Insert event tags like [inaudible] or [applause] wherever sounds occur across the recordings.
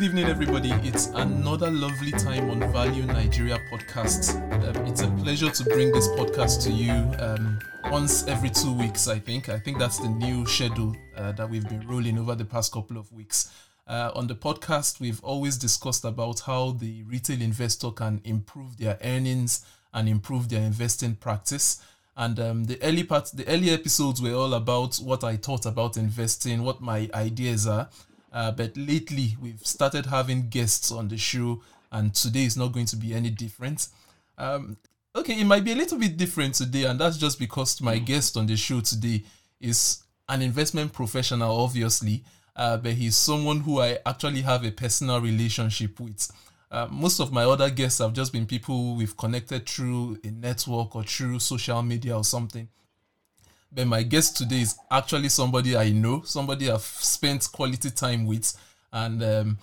good evening, everybody. It's another lovely time on Value Nigeria podcast. Um, it's a pleasure to bring this podcast to you um, once every two weeks, I think. I think that's the new schedule uh, that we've been rolling over the past couple of weeks. Uh, on the podcast, we've always discussed about how the retail investor can improve their earnings and improve their investing practice. And um, the early part, the early episodes were all about what I thought about investing, what my ideas are. Uh, but lately, we've started having guests on the show, and today is not going to be any different. Um, okay, it might be a little bit different today, and that's just because my guest on the show today is an investment professional, obviously, uh, but he's someone who I actually have a personal relationship with. Uh, most of my other guests have just been people we've connected through a network or through social media or something. But my guest today is actually somebody I know, somebody I've spent quality time with, and um,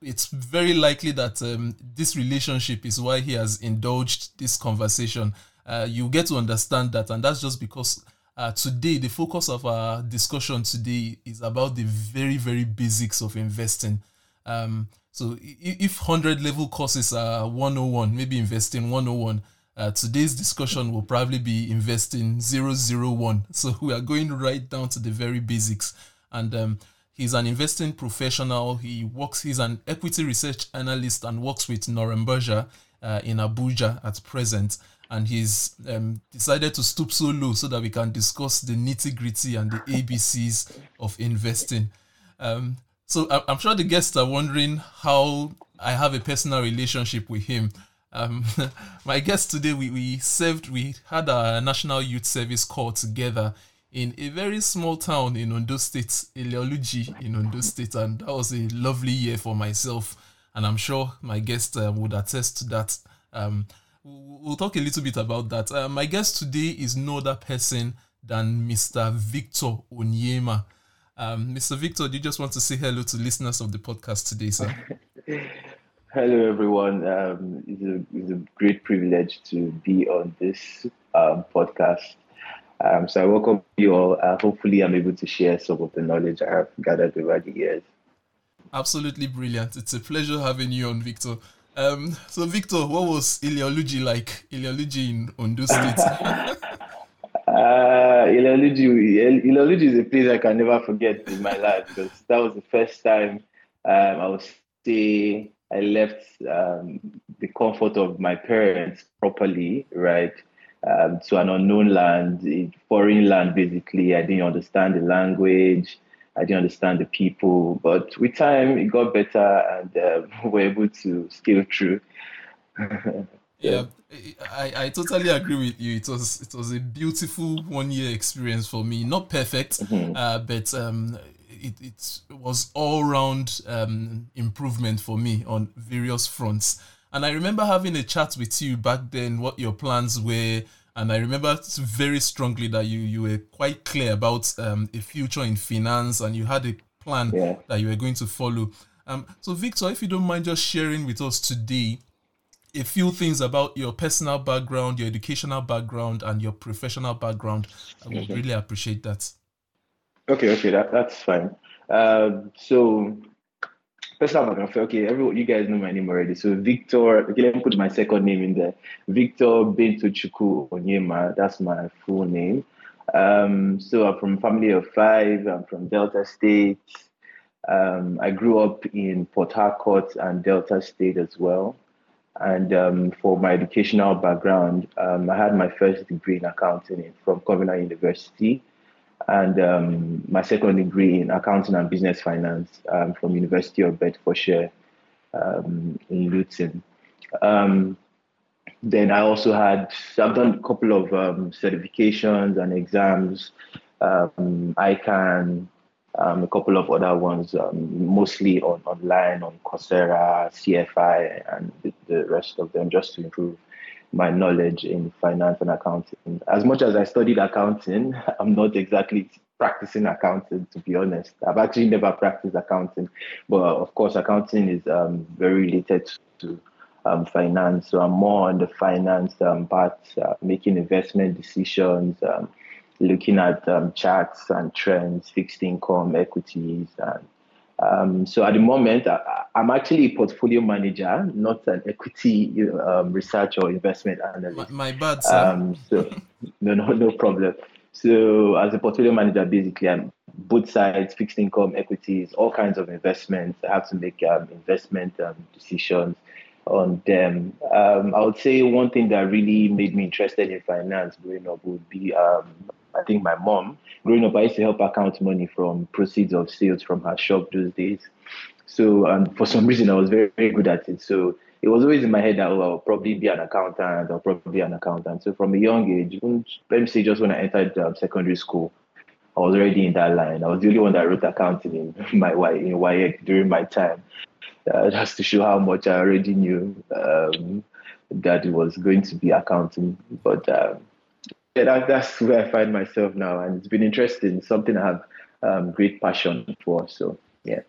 it's very likely that um, this relationship is why he has indulged this conversation. Uh, you get to understand that, and that's just because uh, today the focus of our discussion today is about the very very basics of investing. Um, so if 100 level courses are 101, maybe investing 101, uh, today's discussion will probably be investing 001. [laughs] So we are going right down to the very basics. And um, he's an investing professional. He works, he's an equity research analyst and works with Norrenberger uh, in Abuja at present. And he's um, decided to stoop so low so that we can discuss the nitty gritty and the ABCs of investing. Um, so I'm sure the guests are wondering how I have a personal relationship with him. Um, [laughs] my guest today, we, we served, we had a National Youth Service call together in a very small town in Ondo State, Ileoluji in Ondo State, and that was a lovely year for myself. And I'm sure my guest uh, would attest to that. Um, we'll talk a little bit about that. Uh, my guest today is no other person than Mr. Victor Onyema. Um, Mr. Victor, do you just want to say hello to listeners of the podcast today, sir? [laughs] Hello, everyone. Um, it's, a, it's a great privilege to be on this um, podcast. Um, so I welcome you all. Uh, hopefully, I'm able to share some of the knowledge I have gathered over the years. Absolutely brilliant. It's a pleasure having you on, Victor. Um, so, Victor, what was Ileoluji like? Ileoluji in Ondo State? [laughs] [laughs] uh, Ileoluji is a place I can never forget in my life because that was the first time um, I was stay I left um, the comfort of my parents properly, right, um, to an unknown land, foreign land, basically. I didn't understand the language. I didn't understand the people. But with time, it got better and uh, [laughs] we were able to scale through. [laughs] yeah, I, I totally agree with you. It was it was a beautiful one year experience for me. Not perfect, mm-hmm. uh, but um, it, it was all round um, improvement for me on various fronts. And I remember having a chat with you back then, what your plans were. And I remember very strongly that you, you were quite clear about um, a future in finance and you had a plan yeah. that you were going to follow. Um, so, Victor, if you don't mind just sharing with us today a few things about your personal background, your educational background, and your professional background, I would mm-hmm. really appreciate that. Okay, okay, that, that's fine. Um, so personal background. Okay, everyone, you guys know my name already. So Victor. Okay, let me put my second name in there. Victor Bintochukwu Onyema. That's my full name. Um, so I'm from family of five. I'm from Delta State. Um, I grew up in Port Harcourt and Delta State as well. And um, for my educational background, um, I had my first degree in accounting from Covenant University and um, my second degree in accounting and business finance um, from University of Bedfordshire um, in Luton. Um, then I also had I've done a couple of um, certifications and exams. Um, ICAN, a couple of other ones, mostly on online on Coursera, CFI, and the, the rest of them, just to improve my knowledge in finance and accounting. As much as I studied accounting, [laughs] I'm not exactly practicing accounting, to be honest. I've actually never practiced accounting, but of course, accounting is um, very related to um, finance. So I'm more on the finance um, part, uh, making investment decisions, um, looking at um, charts and trends, fixed income, equities, and Um, so at the moment, I, am actually a portfolio manager, not an equity um, research or investment analyst. My, my bad, sir. Um, so [laughs] no, no, no problem. So as a portfolio manager, basically, I'm both sides, fixed income, equities, all kinds of investments. I have to make um, investment um, decisions on them. Um, I would say one thing that really made me interested in finance growing up would be, um, I think, my mom. Growing up, I used to help her count money from proceeds of sales from her shop those days. So, and for some reason, I was very, very good at it. So it was always in my head that oh, I'll probably be an accountant. I'll probably be an accountant. So from a young age, let me say, just when I entered um, secondary school, I was already in that line. I was the only one that wrote accounting in [laughs] my in WAEC during my time. Uh, [laughs] just to show how much I already knew um, that it was going to be accounting. But um, yeah, that, that's where I find myself now, and it's been interesting. Something I have um, great passion for. So yeah.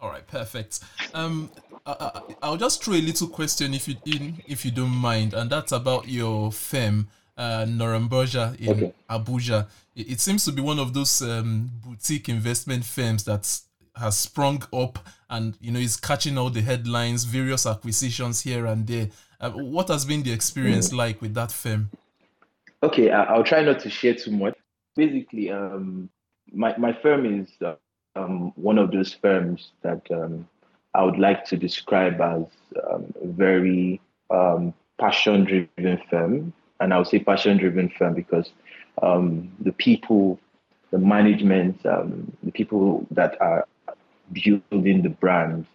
All right, perfect. Um, I, will just throw a little question if you in, if you don't mind, and that's about your firm, uh, Norrenberger in okay. Abuja. It, it, seems to be one of those um, boutique investment firms that has sprung up and you know is catching all the headlines, various acquisitions here and there. Uh, what has been the experience mm. like with that firm? Okay, I, will try not to share too much. Basically, um, my my firm is uh, um, one of those firms that um, I would like to describe as um, a very um, passion-driven firm, and I would say passion-driven firm because um, the people, the management, the people that are building the brand,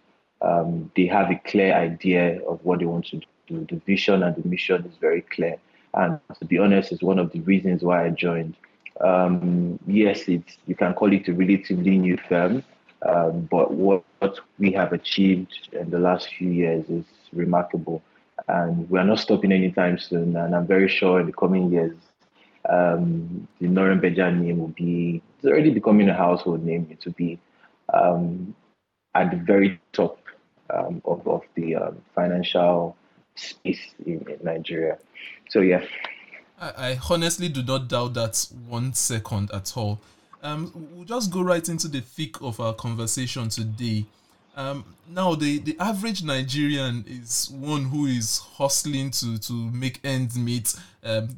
um, they have a clear idea of what they want to do. The vision and the mission is very clear. And to be honest, it's one of the reasons why I joined. Um, yes, it's you can call it a relatively new firm, um, but what, what we have achieved in the last few years is remarkable, and we are not stopping anytime soon. And I'm very sure in the coming years, um, the Norrenberger name will be it's already becoming a household name. It will be um, at the very top um, of, of the um, financial space in, in, Nigeria. So, yeah. I, I, honestly do not doubt that one second at all. Um, we'll just go right into the thick of our conversation today. Um, now, the, the average Nigerian is one who is hustling to, to make ends meet, um,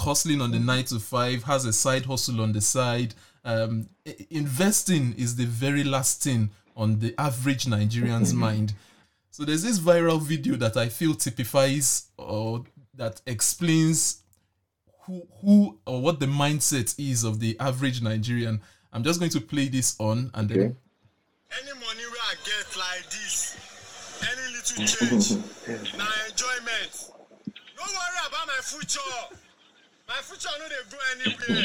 hustling on the nine to five, has a side hustle on the side, um, investing is the very last thing on the average Nigerian's [laughs] mind. So there's this viral video that I feel typifies or that explains who who or what the mindset is of the average Nigerian. I'm just going to play this on and okay. then any money where I get like this, any little change, [laughs] now enjoyment. No worry about my future. My future no they go anywhere.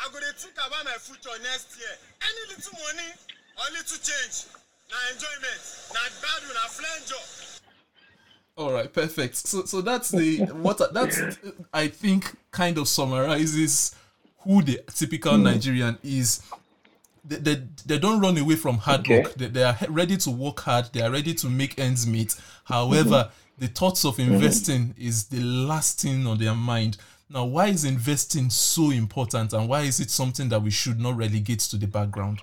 I go to think about my future next year. Any little money or little change, na enjoyment, na gbadun, na flenjo. All right, perfect. So, so that's the what that's I think kind of summarizes who the typical mm. Nigerian is. They, they, they don't run away from hard okay. work. They, they are ready to work hard. They are ready to make ends meet. However, mm-hmm. the thoughts of mm-hmm. investing mm-hmm. is the last thing on their mind. Now, why is investing so important and why is it something that we should not relegate to the background?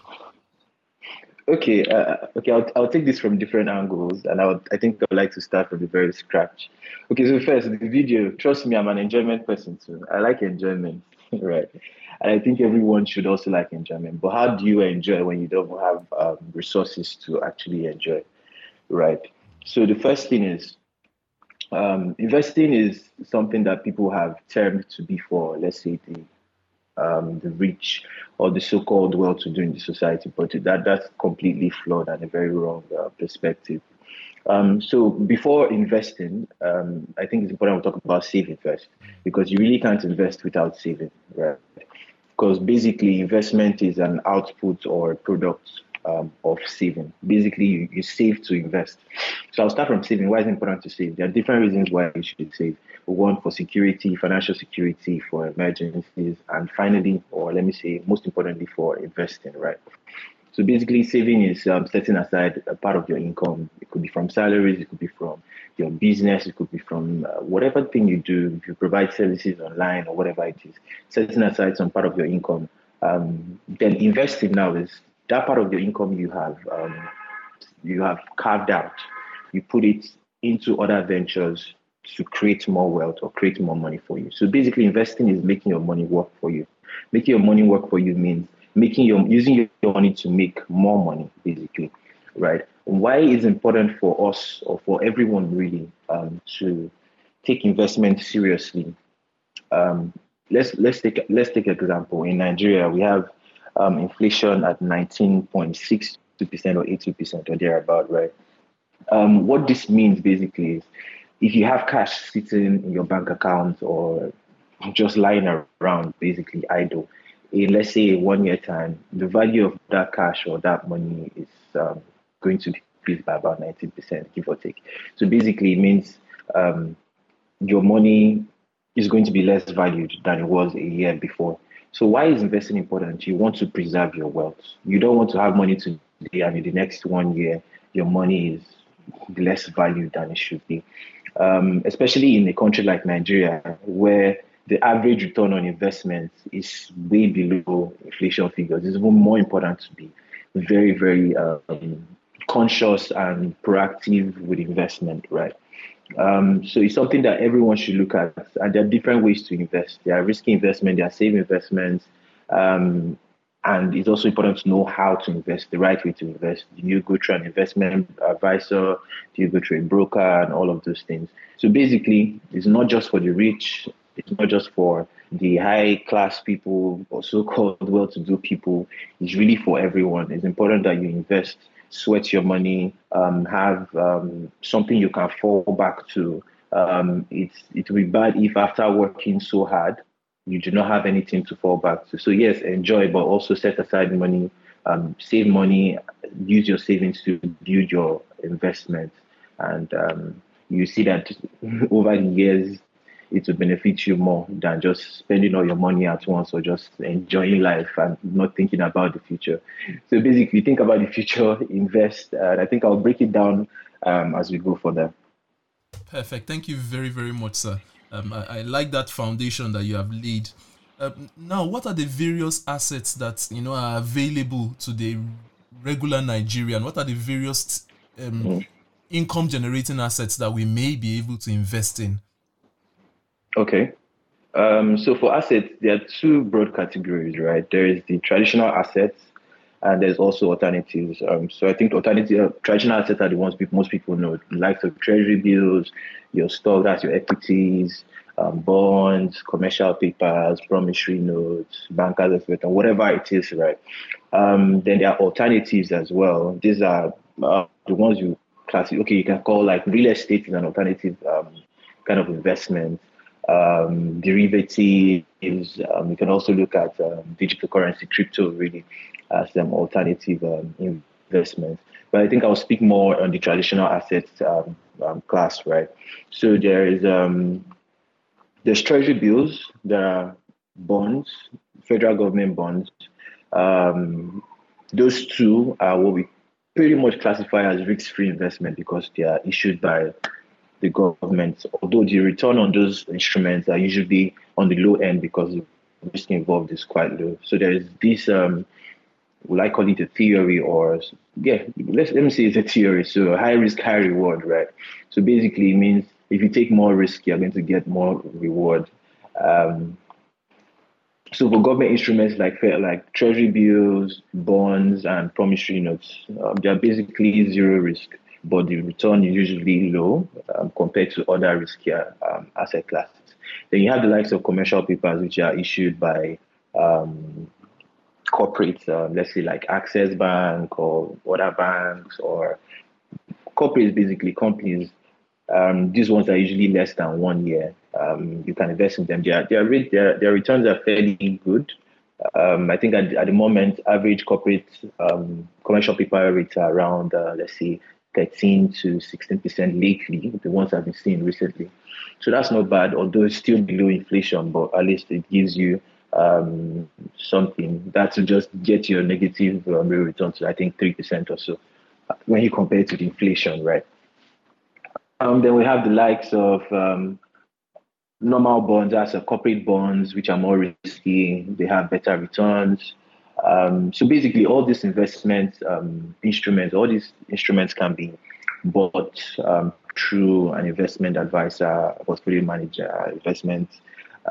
Okay, uh, okay, I'll, I'll take this from different angles and I, would, I think I'd like to start from the very scratch. Okay, so first, the video, trust me, I'm an enjoyment person too. I like enjoyment, [laughs] right? And I think everyone should also like enjoyment. But how do you enjoy when you don't have um, resources to actually enjoy, right? So the first thing is um, investing is something that people have termed to be for, let's say, the um, the rich or the so-called well-to-do in the society, but that that's completely flawed and a very wrong uh, perspective. Um, so before investing, um, I think it's important to talk about saving first, because you really can't invest without saving, right? Because basically, investment is an output or a product um, of saving. Basically, you, you save to invest. So I'll start from saving. Why is it important to save? There are different reasons why you should save. One for security, financial security, for emergencies, and finally, or let me say, most importantly, for investing, right? So basically, saving is um, setting aside a part of your income. It could be from salaries, it could be from your business, it could be from uh, whatever thing you do. If you provide services online or whatever it is, setting aside some part of your income. Um, then investing now is that part of your income you have um, you have carved out, you put it into other ventures to create more wealth or create more money for you. So basically, investing is making your money work for you. Making your money work for you means making your using your money to make more money, basically, right? Why is important for us or for everyone really um, to take investment seriously? Um, let's let's take let's take an example. In Nigeria, we have um, inflation at 19.62% or 82% or thereabout, right? Um, what this means basically is if you have cash sitting in your bank account or just lying around, basically idle, in let's say one year time, the value of that cash or that money is um, going to decrease by about 19%, give or take. So basically, it means um, your money is going to be less valued than it was a year before. So why is investing important? You want to preserve your wealth. You don't want to have money today and in the next one year, your money is less value than it should be. Um, especially in a country like Nigeria, where the average return on investment is way below inflation figures. It's even more important to be very, very um, conscious and proactive with investment, right? Um, so it's something that everyone should look at. And there are different ways to invest. There are risky investment, there are safe investments. Um, and it's also important to know how to invest, the right way to invest. Do you go through an investment advisor? Do you go through a broker and all of those things? So basically, it's not just for the rich, it's not just for the high class people or so called well to do people. It's really for everyone. It's important that you invest sweat your money, um, have um, something you can fall back to. Um, it's it will be bad if after working so hard, you do not have anything to fall back to. So yes, enjoy, but also set aside money, um, save money, use your savings to build your investment, and um, you see that [laughs] over the years it will benefit you more than just spending all your money at once or just enjoying life and not thinking about the future. So basically, think about the future, [laughs] invest, and I think I'll break it down um, as we go further. Perfect. Thank you very, very much, sir. Um, I, I, like that foundation that you have laid. Um, now, what are the various assets that you know are available to the regular Nigerian? What are the various um, mm. income generating assets that we may be able to invest in? Okay. Um, so for assets, there are two broad categories, right? There is the traditional assets, and there's also alternatives. Um, so I think alternative uh, traditional assets are the ones people, most people know, like the treasury bills, your stock, that's your equities, um, bonds, commercial papers, promissory notes, bankers, whatever it is, right? Um, then there are alternatives as well. These are uh, the ones you classify. Okay, you can call like real estate is an alternative um, kind of investment um, derivatives. Um, you can also look at um, digital currency, crypto, really, as some alternative um, investments. But I think I'll speak more on the traditional assets um, um, class, right? So there is there's treasury bills, there are bonds, federal government bonds. those two are what we pretty much classify as risk-free investment because they are issued by the government, although the return on those instruments are usually on the low end because the risk involved is quite low. So there is this, um, will I call it a theory or, yeah, let's, let me say it's a theory. So high risk, high reward, right? So basically it means if you take more risk, you're going to get more reward. Um, so for government instruments like like treasury bills, bonds, and promissory notes, um, they are basically zero risk but the return is usually low um, compared to other riskier um, asset classes. Then you have the likes of commercial papers, which are issued by um, corporates, uh, let's say like Access Bank or other banks or corporates, basically companies. Um, these ones are usually less than one year. Um, you can invest in them. Their, their, their, their returns are fairly good. Um, I think at, at the moment, average corporate um, commercial paper rates are around, uh, let's see, 13 to 16% lately, the ones I've been seeing recently. So that's not bad, although it's still below inflation, but at least it gives you um, something that will just get your negative um, return to, I think, 3% or so when you compare it to the inflation, right? Um, then we have the likes of um, normal bonds, as a corporate bonds, which are more risky. They have better returns. Um, so basically, all these investment um, instruments, all these instruments can be bought um, through an investment advisor, portfolio manager, investment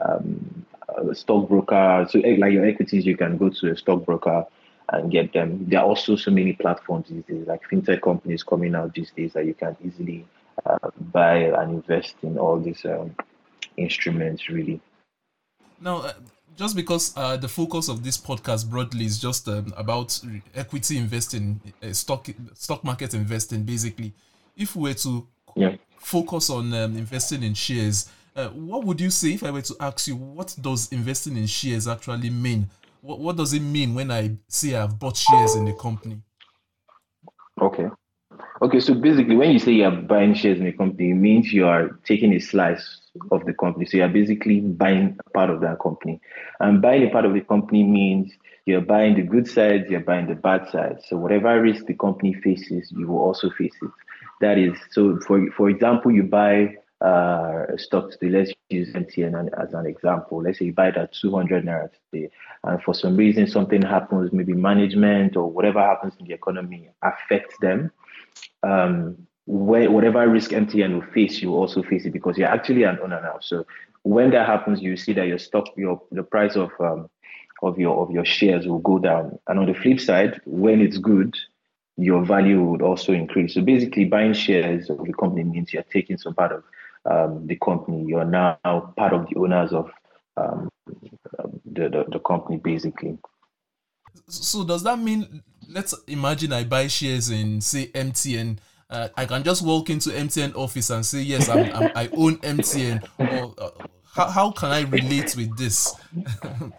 um, stockbroker. So, eh, like your equities, you can go to a stockbroker and get them. There are also so many platforms these days, like fintech companies coming out these days that you can easily uh, buy and invest in all these um, instruments, really. Now, uh, just because uh, the focus of this podcast broadly is just um, about equity investing, uh, stock stock market investing, basically, if we were to yeah. focus on um, investing in shares, uh, what would you say if I were to ask you what does investing in shares actually mean? What what does it mean when I say I've bought shares in the company? Okay. Okay, so basically, when you say you're buying shares in a company, it means you are taking a slice of the company. So you're basically buying a part of that company. And buying a part of the company means you're buying the good sides, you're buying the bad sides. So whatever risk the company faces, you will also face it. That is, so for for example, you buy uh, stock today. Let's use MTN as an example. Let's say you buy it at 200 naira today, and for some reason something happens, maybe management or whatever happens in the economy affects them. Um, where, whatever risk MTN will face, you also face it because you're actually an owner now. So when that happens, you see that your stock, your the price of um, of your of your shares will go down. And on the flip side, when it's good, your value would also increase. So basically, buying shares of the company means you're taking some part of um, the company. You're now part of the owners of um, the, the, the company, basically. So does that mean? Let's imagine I buy shares in say MTN. Uh, I can just walk into MTN office and say yes, I'm, I'm, i own MTN. Or uh, how, how can I relate with this? [laughs]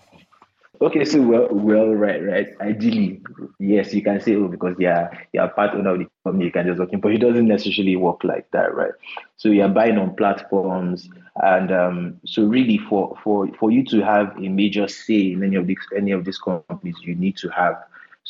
Okay, so well, well, right, right. Ideally, yes, you can say, oh, because yeah, you're part owner of the company, you can just walk in, but it doesn't necessarily work like that, right? So you're buying on platforms, and um, so really, for for for you to have a major say in any of these any of these companies, you need to have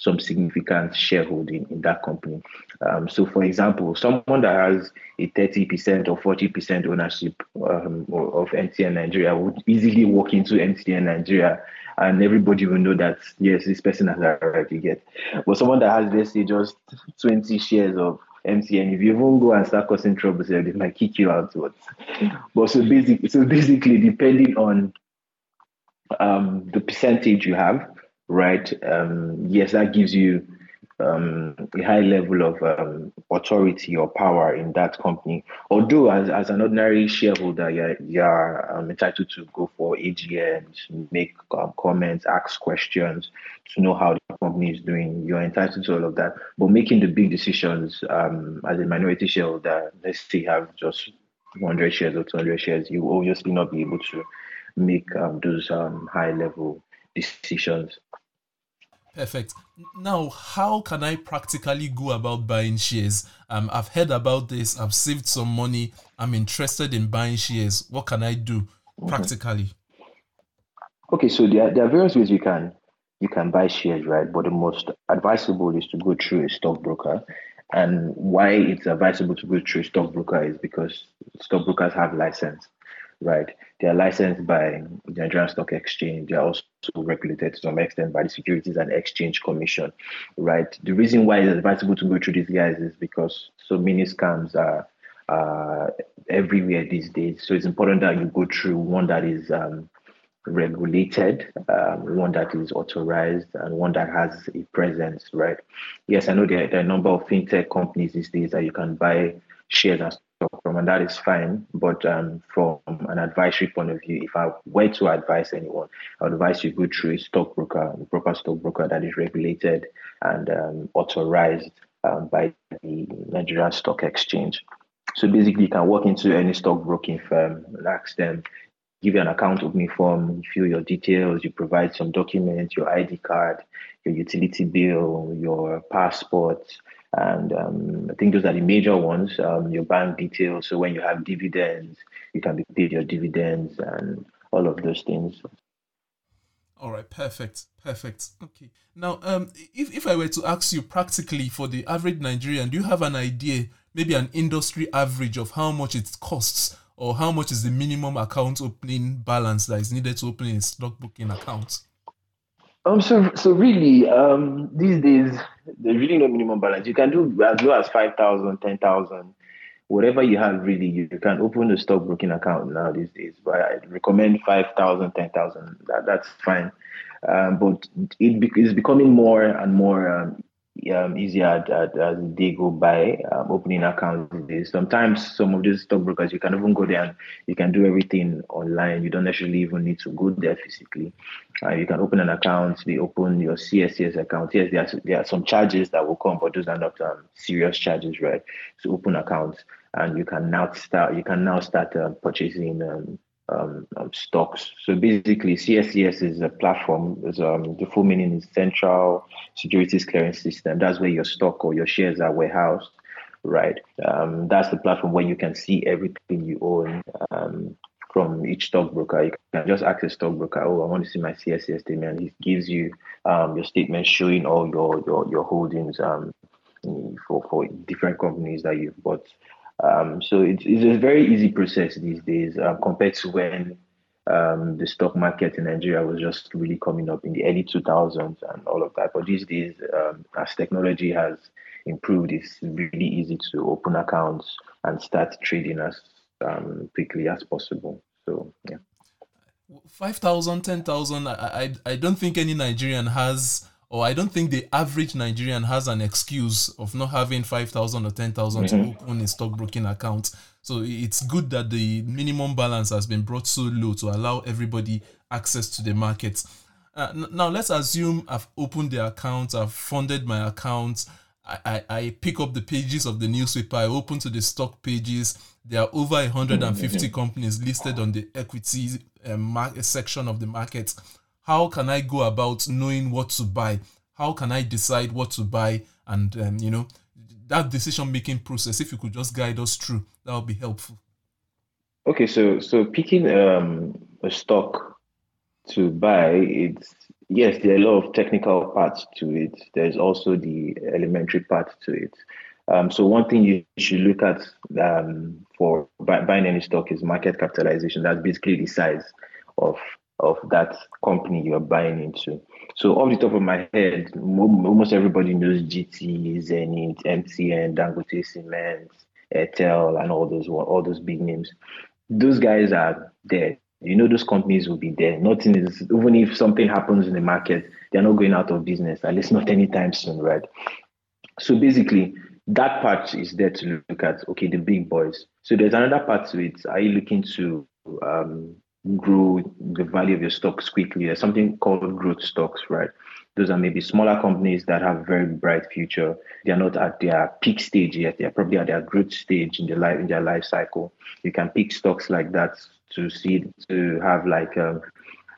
some significant shareholding in that company. Um, so, for example, someone that has a 30% or 40% ownership um, of MTN Nigeria would easily walk into MTN Nigeria and everybody will know that, yes, this person has arrived, you get. But someone that has, let's say, just 20 shares of MTN, if you even go and start causing trouble, they might kick you out. But so, basic, so basically, depending on um, the percentage you have, right? Um, yes, that gives you um, a high level of um, authority or power in that company. Although, as, as an ordinary shareholder, you're, you're um, entitled to go for AGMs, make um, comments, ask questions to know how the company is doing. You're entitled to all of that. But making the big decisions um, as a minority shareholder, let's say have just 100 shares or 200 shares, you will obviously not be able to make um, those high level decisions. Perfect. Now, how can I practically go about buying shares? Um, I've heard about this. I've saved some money. I'm interested in buying shares. What can I do practically? Okay, so there, there are various ways you can you can buy shares, right? But the most advisable is to go through a stockbroker. And why it's advisable to go through a stockbroker is because stockbrokers have license right? They are licensed by the Nigerian Stock Exchange. They are also regulated to some extent by the Securities and Exchange Commission, right? The reason why it's advisable to go through these guys is because so many scams are uh, everywhere these days. So it's important that you go through one that is um, regulated, um, one that is authorized, and one that has a presence, right? Yes, I know there, there are a number of fintech companies these days that you can buy shares and from, and that is fine. But um, from an advisory point of view, if I were to advise anyone, I would advise you go through a stockbroker, a proper stockbroker that is regulated and um, authorized um, by the Nigerian Stock Exchange. So basically, you can walk into any stockbroking firm and ask them, give you an account opening form, fill your details, you provide some documents, your ID card, your utility bill, your passport, and um, I think those are the major ones. Um, your bank details. So when you have dividends, you can be paid your dividends and all of those things. All right, perfect, perfect. Okay. Now, um, if, if I were to ask you practically for the average Nigerian, do you have an idea, maybe an industry average of how much it costs or how much is the minimum account opening balance that is needed to open a stockbroking account? Um, so so really, um, these days there's really no minimum balance. You can do as low as 5,000, 10,000, whatever you have. Really, you, you can open a stockbroking account now these days. But I recommend 5,000, 10,000. That that's fine. Um, but it be, is becoming more and more um, um, easier as, as they go by um, opening accounts Sometimes some of these stockbrokers, you can even go there and you can do everything online. You don't necessarily even need to go there physically. Uh, you can open an account, they open your CSCS account. Yes, there are, there are some charges that will come, but those are not um, serious charges, right? So open accounts and you can now start, you can now start uh, purchasing um, um, stocks. So basically, CSCS is a platform. Is, um, the full meaning is Central Securities Clearing System. That's where your stock or your shares are warehoused, right? Um, that's the platform where you can see everything you own um, from each stockbroker. You can just ask a stockbroker, "Oh, I want to see my CSCS statement." He gives you um, your statement showing all your your your holdings for for different companies that you've bought. Um, so it's, it's a very easy process these days uh, compared to when um, the stock market in Nigeria was just really coming up in the early 2000s and all of that. But these days, um, as technology has improved, it's really easy to open accounts and start trading as um, quickly as possible. So, yeah. 5,000, 10,000, I, I, I don't think any Nigerian has or I don't think the average Nigerian has an excuse of not having 5,000 or 10,000 mm-hmm. to open a stockbroking account. So it's good that the minimum balance has been brought so low to allow everybody access to the market. Uh, now let's assume I've opened the account, I've funded my account, I, I, I, pick up the pages of the newspaper, I open to the stock pages. There are over 150 mm-hmm. companies listed on the equity uh, market section of the market how can I go about knowing what to buy? How can I decide what to buy? And um, you know, that decision making process. If you could just guide us through, that would be helpful. Okay, so so picking um, a stock to buy, it's yes, there are a lot of technical parts to it. There's also the elementary part to it. Um, so one thing you should look at um, for buying any stock is market capitalization. That's basically the size of of that company you're buying into. So off the top of my head, almost everybody knows GT, Zenith, MTN, Dangote Cement, Airtel, and all those all those big names. Those guys are there. You know those companies will be there. Nothing is even if something happens in the market, they're not going out of business. At least not anytime soon, right? So basically, that part is there to look at. Okay, the big boys. So there's another part to it. Are you looking to um, grow the value of your stocks quickly. There's something called growth stocks, right? Those are maybe smaller companies that have very bright future. They are not at their peak stage yet. They are probably at their growth stage in their life in their life cycle. You can pick stocks like that to see to have like um,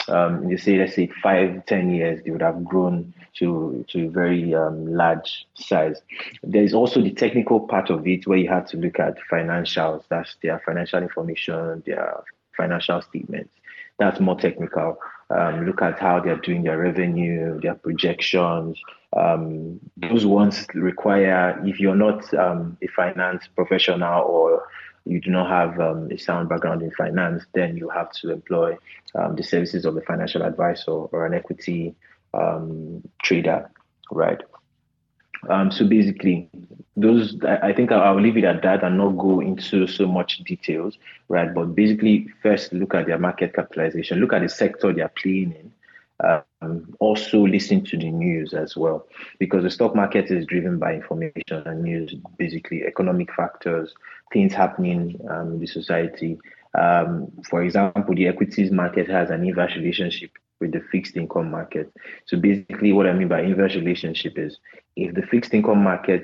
um, you say let's say five ten years they would have grown to to a very um, large size. There is also the technical part of it where you have to look at financials. That's their financial information, their financial statements. That's more technical. Um, look at how they're doing their revenue, their projections. Um, those ones require, if you're not um, a finance professional or you do not have um, a sound background in finance, then you have to employ um, the services of a financial advisor or an equity um, trader, right? Um, so basically, those I think I'll leave it at that and not go into so much details, right? But basically, first look at their market capitalization, look at the sector they are playing in. Um, also listen to the news as well, because the stock market is driven by information and news, basically economic factors, things happening um, in the society. Um, for example, the equities market has an inverse relationship with the fixed income market. So basically, what I mean by inverse relationship is if the fixed income market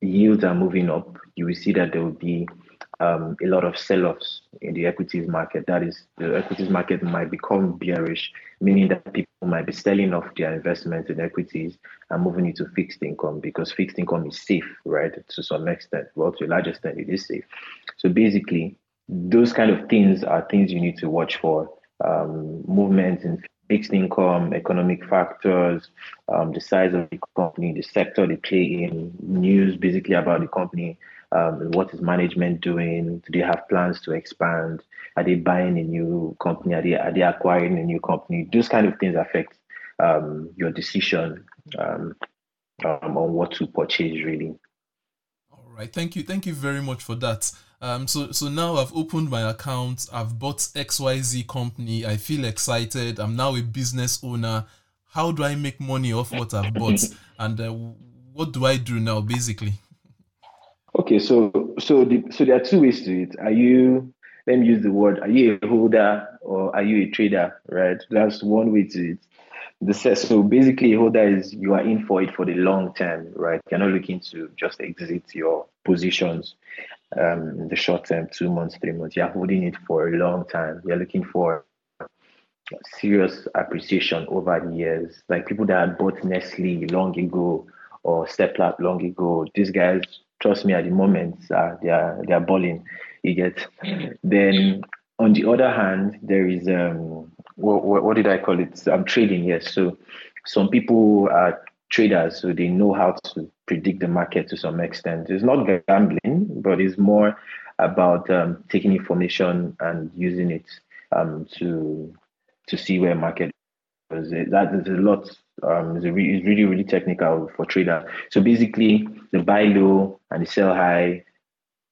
yields are moving up, you will see that there will be um, a lot of sell-offs in the equities market. That is, the equities market might become bearish, meaning that people might be selling off their investments in equities and moving into fixed income because fixed income is safe, right? To some extent, well, to a large extent, it is safe. So basically, those kind of things are things you need to watch for. Um, movements in fixed income, economic factors, um, the size of the company, the sector they play in, news basically about the company, um, what is management doing? Do they have plans to expand? Are they buying a new company? Are they are they acquiring a new company? Those kind of things affect um, your decision um, um, on what to purchase really. All right, thank you, thank you very much for that. Um, so so now I've opened my account. I've bought XYZ company. I feel excited. I'm now a business owner. How do I make money off what I've bought? And uh, what do I do now, basically? Okay, so so the, so there are two ways to it. Are you let me use the word, are you a holder or are you a trader? Right? That's one way to it. The so basically holder is you are in for it for the long term, right? You're not looking to just exit your positions um, in the short term, two months, three months. You're holding it for a long time. You're looking for serious appreciation over the years. Like people that bought Nestle long ago or Seplat long ago, these guys, trust me, at the moment, uh, they are they are balling. You get. Then on the other hand, there is um, what, what, what did I call it? I'm trading. Yes. So some people are traders, so they know how to predict the market to some extent. It's not gambling, but it's more about um, taking information and using it um, to to see where market is. That is a lot. Um, it's, re- it's really really technical for trader. So basically, the buy low and the sell high,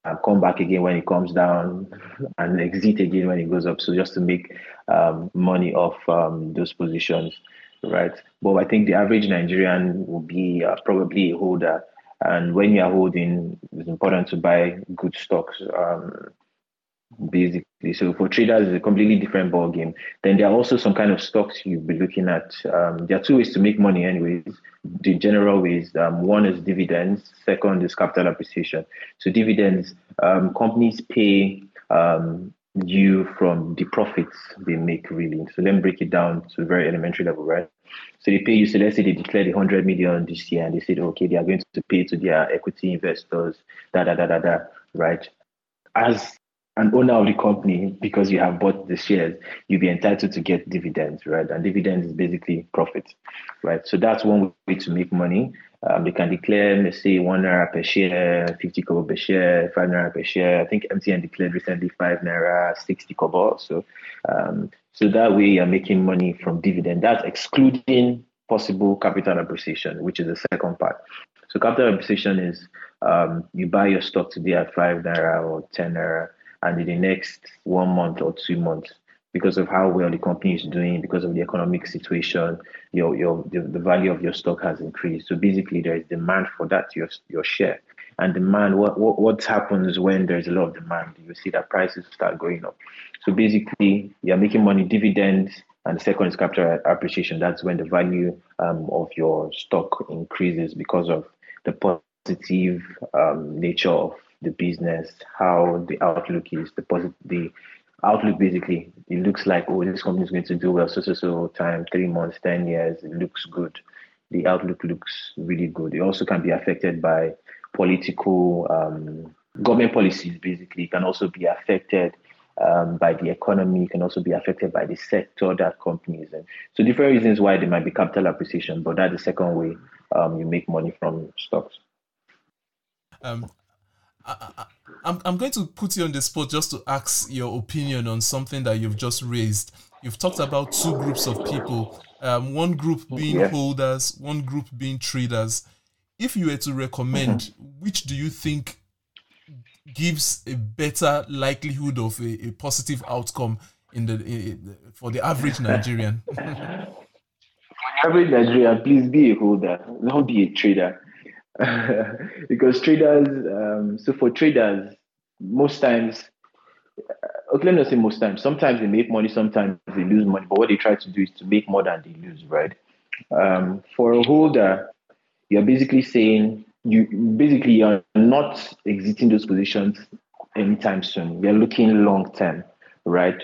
and come back again when it comes down, and exit again when it goes up. So just to make um, money off um, those positions right? But I think the average Nigerian will be uh, probably a holder. And when you are holding, it's important to buy good stocks, um, basically. So for traders, it's a completely different ball game. Then there are also some kind of stocks you'll be looking at. Um, there are two ways to make money, anyways. The general ways. Um, one is dividends. Second is capital appreciation. So dividends, um, companies pay um, you from the profits they make really. So let me break it down to a very elementary level, right? So they pay you, so let's say they declared 100 million this year and they said, okay, they are going to pay to their equity investors, da, da, da, da, da, right? As an owner of the company, because you have bought the shares, you'll be entitled to get dividends, right? And dividends is basically profit, right? So that's one way to make money. Um, they can declare, let's say, one naira per share, 50 kobo per share, five naira per share. I think MTN declared recently five naira, 60 kobo. So, um, so that way you're making money from dividend. That's excluding possible capital appreciation, which is the second part. So capital appreciation is um, you buy your stock today at five naira or 10 naira, and in the next one month or two months, because of how well the company is doing, because of the economic situation, your your the, the value of your stock has increased. So basically, there is demand for that your your share, and demand. What what what happens when there's a lot of demand? You see that prices start going up. So basically, you're making money dividends, and the second is capital appreciation. That's when the value um, of your stock increases because of the positive um, nature of the business, how the outlook is, the positive, the outlook basically. It looks like oh this company is going to do well so so so time three months ten years. It looks good. The outlook looks really good. It also can be affected by political um, government policies basically. It can also be affected um, by the economy. It can also be affected by the sector that company is in. So different reasons why there might be capital appreciation but that's the second way um, you make money from stocks. Um, I, I'm, I'm going to put you on the spot just to ask your opinion on something that you've just raised. You've talked about two groups of people, um, one group being yeah. holders, one group being traders. If you were to recommend, mm-hmm. which do you think gives a better likelihood of a, a positive outcome in the in, for the average Nigerian? [laughs] average Nigerian, please be a holder, don't be a trader. [laughs] because traders, um, so for traders, most times, okay, let me not say most times, sometimes they make money, sometimes they lose money, but what they try to do is to make more than they lose, right? Um, for a holder, you're basically saying you basically you're not exiting those positions anytime soon. You're looking long term, right?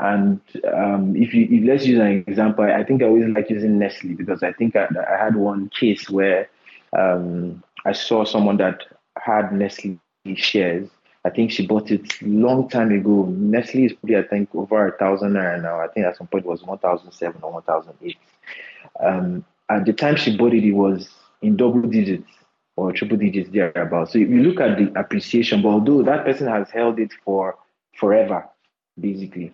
And um, if you if let's use an example, I think I always like using Nestle because I think I, I had one case where um, I saw someone that had Nestle shares. I think she bought it long time ago. Nestle is probably, I think, over a thousand now. I think at some point it was 1,007 or 1,008. Um, at the time she bought it, it was in double digits or triple digits thereabouts. So if you look at the appreciation, but although that person has held it for forever, basically.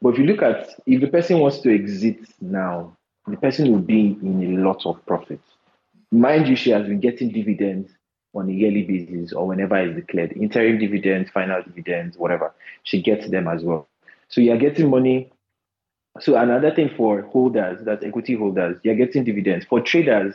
But if you look at if the person wants to exit now, the person will be in a lot of profits. Mind you, she has been getting dividends on a yearly basis or whenever it's declared, interim dividends, final dividends, whatever. She gets them as well. So you're getting money. So another thing for holders, that's equity holders, you're getting dividends. For traders,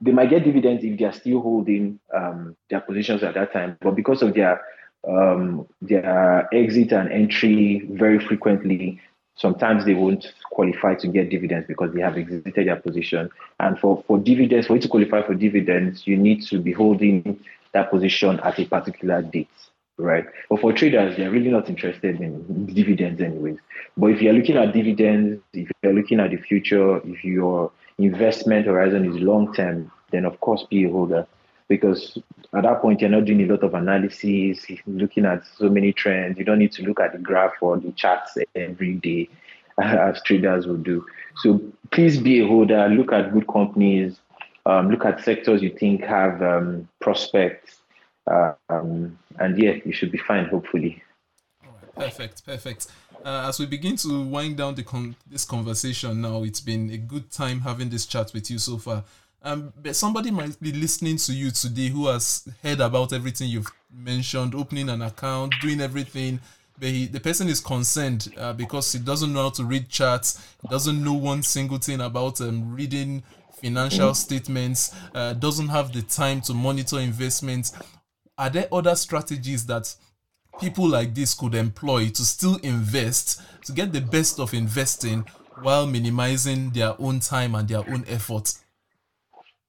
they might get dividends if they're still holding um, their positions at that time, but because of their um, their exit and entry very frequently, sometimes they won't qualify to get dividends because they have exited their position. And for, for dividends, for you to qualify for dividends, you need to be holding that position at a particular date, right? But for traders, they're really not interested in dividends anyways. But if you're looking at dividends, if you're looking at the future, if your investment horizon is long term, then of course be a holder because at that point you're not doing a lot of analysis, looking at so many trends. You don't need to look at the graph or the charts every day [laughs] as traders will do. So please be a holder, look at good companies, um, look at sectors you think have um, prospects, uh, um, and yeah, you should be fine, hopefully. perfect, perfect. Uh, as we begin to wind down con- this conversation now, it's been a good time having this chat with you so far. Um, but somebody might be listening to you today who has heard about everything you've mentioned, opening an account, doing everything. But he, the person is concerned uh, because he doesn't know how to read charts, doesn't know one single thing about um, reading financial statements, uh, doesn't have the time to monitor investments. Are there other strategies that people like this could employ to still invest, to get the best of investing while minimizing their own time and their own effort?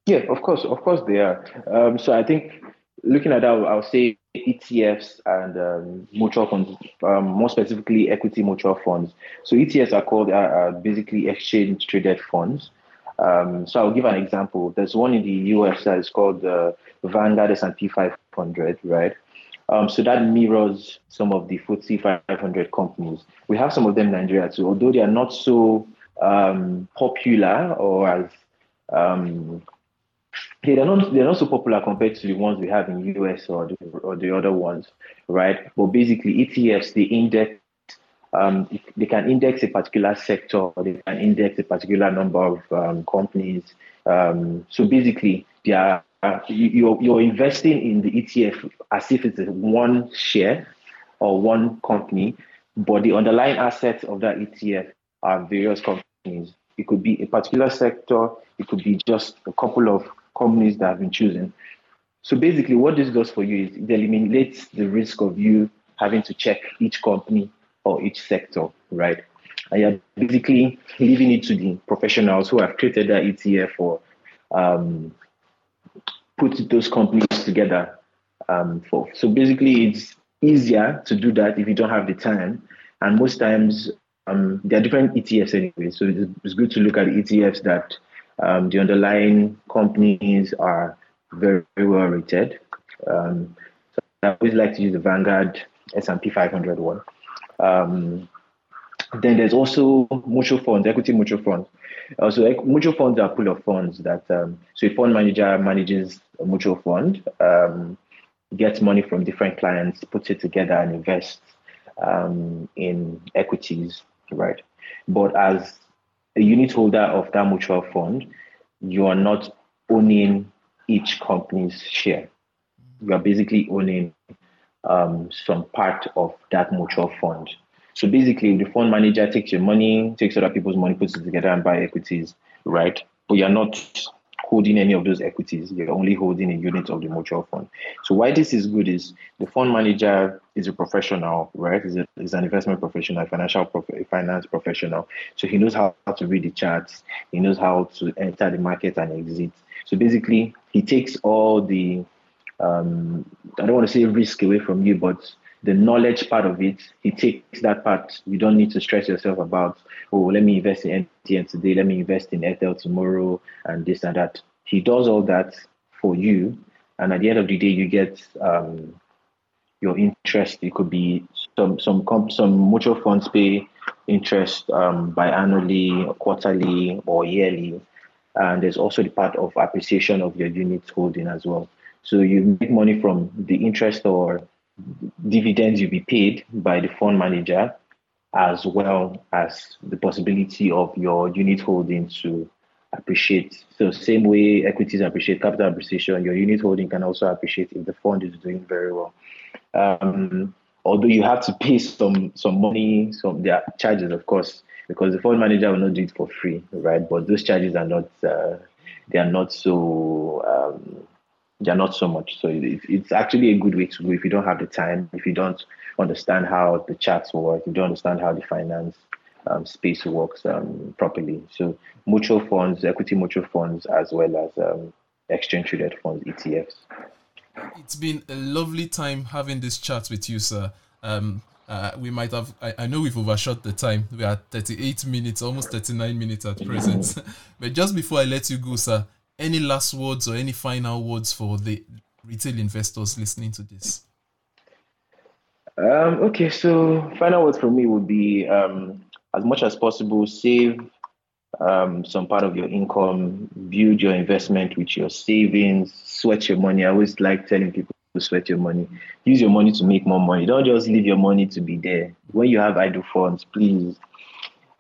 Yeah, of course, of course they are. Um, so I think looking at that, I'll say ETFs and um, mutual funds, um, more specifically equity mutual funds. So ETFs are called uh, uh, basically exchange traded funds. Um, so I'll give an example. There's one in the US that is called the Vanguard S&P 500, right? Um, so that mirrors some of the FTSE 500 companies. We have some of them in Nigeria too, although they are not so um, popular or as they're not they're not so popular compared to the ones we have in US or the, or the other ones, right? But basically, ETFs they index um, they can index a particular sector or they can index a particular number of um, companies. Um, so basically, they are, uh, you're, you're investing in the ETF as if it's one share or one company, but the underlying assets of that ETF are various companies. It could be a particular sector, it could be just a couple of companies that have been chosen. So basically, what this does for you is it eliminates the risk of you having to check each company or each sector, right? And you're basically leaving it to the professionals who have created that ETF or um, put those companies together. Um, for so basically, it's easier to do that if you don't have the time. And most times, um, there are different ETFs anyway. So it's, it's good to look at ETFs that um, the underlying companies are very, very well rated. Um, so I always like to use the Vanguard S&P 500 one. Um, then there's also mutual funds, equity mutual funds. Also, mutual funds are pool of funds that um, so a fund manager manages a mutual fund, um, gets money from different clients, puts it together, and invests um, in equities, right? But as a unit holder of that mutual fund, you are not owning each company's share. You are basically owning um, some part of that mutual fund. So basically, the fund manager takes your money, takes other people's money, puts it together and buy equities, right? But you're not holding any of those equities. You're only holding a unit of the mutual fund. So why this is good is the fund manager is a professional, right? Is is an investment professional, financial prof- finance professional. So he knows how, to read the charts. He knows how to enter the market and exit. So basically, he takes all the um, I don't want to say risk away from you, but the knowledge part of it, he takes that part. You don't need to stress yourself about, oh, let me invest in MTN today, let me invest in Airtel tomorrow, and this and that. He does all that for you, and at the end of the day, you get um, your interest. It could be some some comp, some mutual funds pay interest um, biannually, quarterly, or yearly, and there's also the part of appreciation of your unit holding as well. So you make money from the interest or dividends you'll be paid by the fund manager, as well as the possibility of your unit holding to appreciate. So same way equities appreciate capital appreciation, your unit holding can also appreciate if the fund is doing very well. Um, although you have to pay some some money, some their charges, of course, because the fund manager will not do it for free, right? But those charges are not uh, they are not so um, they are not so much. So it, it's actually a good way to go if you don't have the time, if you don't understand how the charts work, if you don't understand how the finance um, space works um, properly. So mutual funds, equity mutual funds, as well as um, exchange traded funds, ETFs. It's been a lovely time having this chat with you, sir. Um, uh, we might have, I, I, know we've overshot the time. We are 38 minutes, almost 39 minutes at present. [laughs] but just before I let you go, sir, any last words or any final words for the retail investors listening to this? Um, okay, so final words for me would be um, as much as possible, save um, some part of your income, build your investment with your savings, sweat your money. I always like telling people to sweat your money. Use your money to make more money. Don't just leave your money to be there. When you have idle funds, please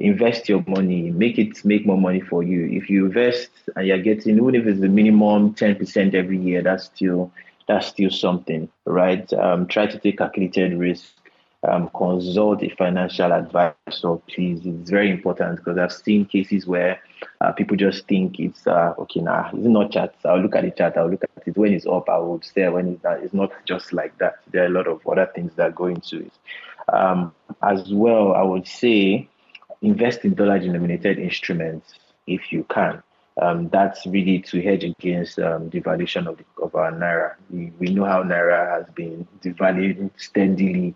invest your money, make it make more money for you. If you invest and you're getting, even if it's the minimum 10% every year, that's still that's still something, right? Um, try to take calculated risk um, consult a financial advisor, please. It's very important because I've seen cases where uh, people just think it's uh, okay. Nah, it's not chat. I'll look at the chat. I'll look at it when it's up. I will stay when it's not. It's not just like that. There are a lot of other things that go into it. Um, as well, I would say invest in dollar-denominated instruments if you can um, that's really to hedge against um, devaluation of, of our naira. We, we know how naira has been devaluing steadily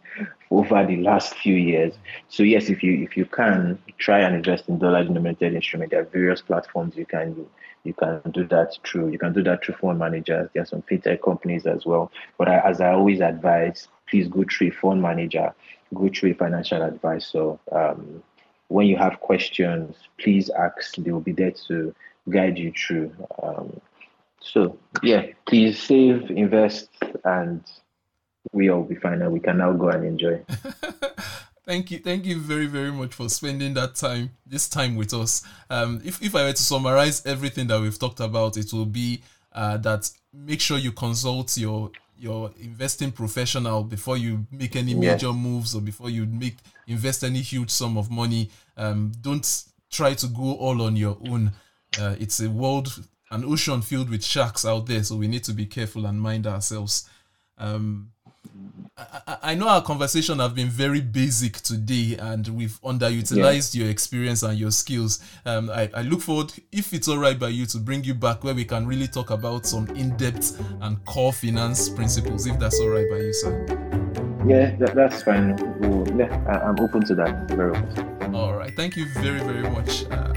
over the last few years. So yes, if you if you can try and invest in dollar-denominated instrument, there are various platforms you can you can do that through. You can do that through fund managers. There are some fintech companies as well. But I, as I always advise, please go through a fund manager, go through a financial advisor. Um, when you have questions, please ask. They will be there to guide you through. Um, so yeah, please save, invest, and we all be fine, and we can now go and enjoy. [laughs] thank you, thank you very very much for spending that time, this time with us. Um, if if I were to summarize everything that we've talked about, it will be uh, that make sure you consult your your investing professional before you make any major moves or before you make invest any huge sum of money. Um, don't try to go all on your own. Uh, it's a world, an ocean filled with sharks out there, so we need to be careful and mind ourselves. Um, I, I, know our conversation have been very basic today, and we've underutilized yeah. your experience and your skills. Um, I, I look forward, if it's all right by you, to bring you back where we can really talk about some in-depth and core finance principles. If that's all right by you, sir. Yeah, that, that's fine. yeah, I, am open to that. Very much. All right. Thank you very, very much. Uh,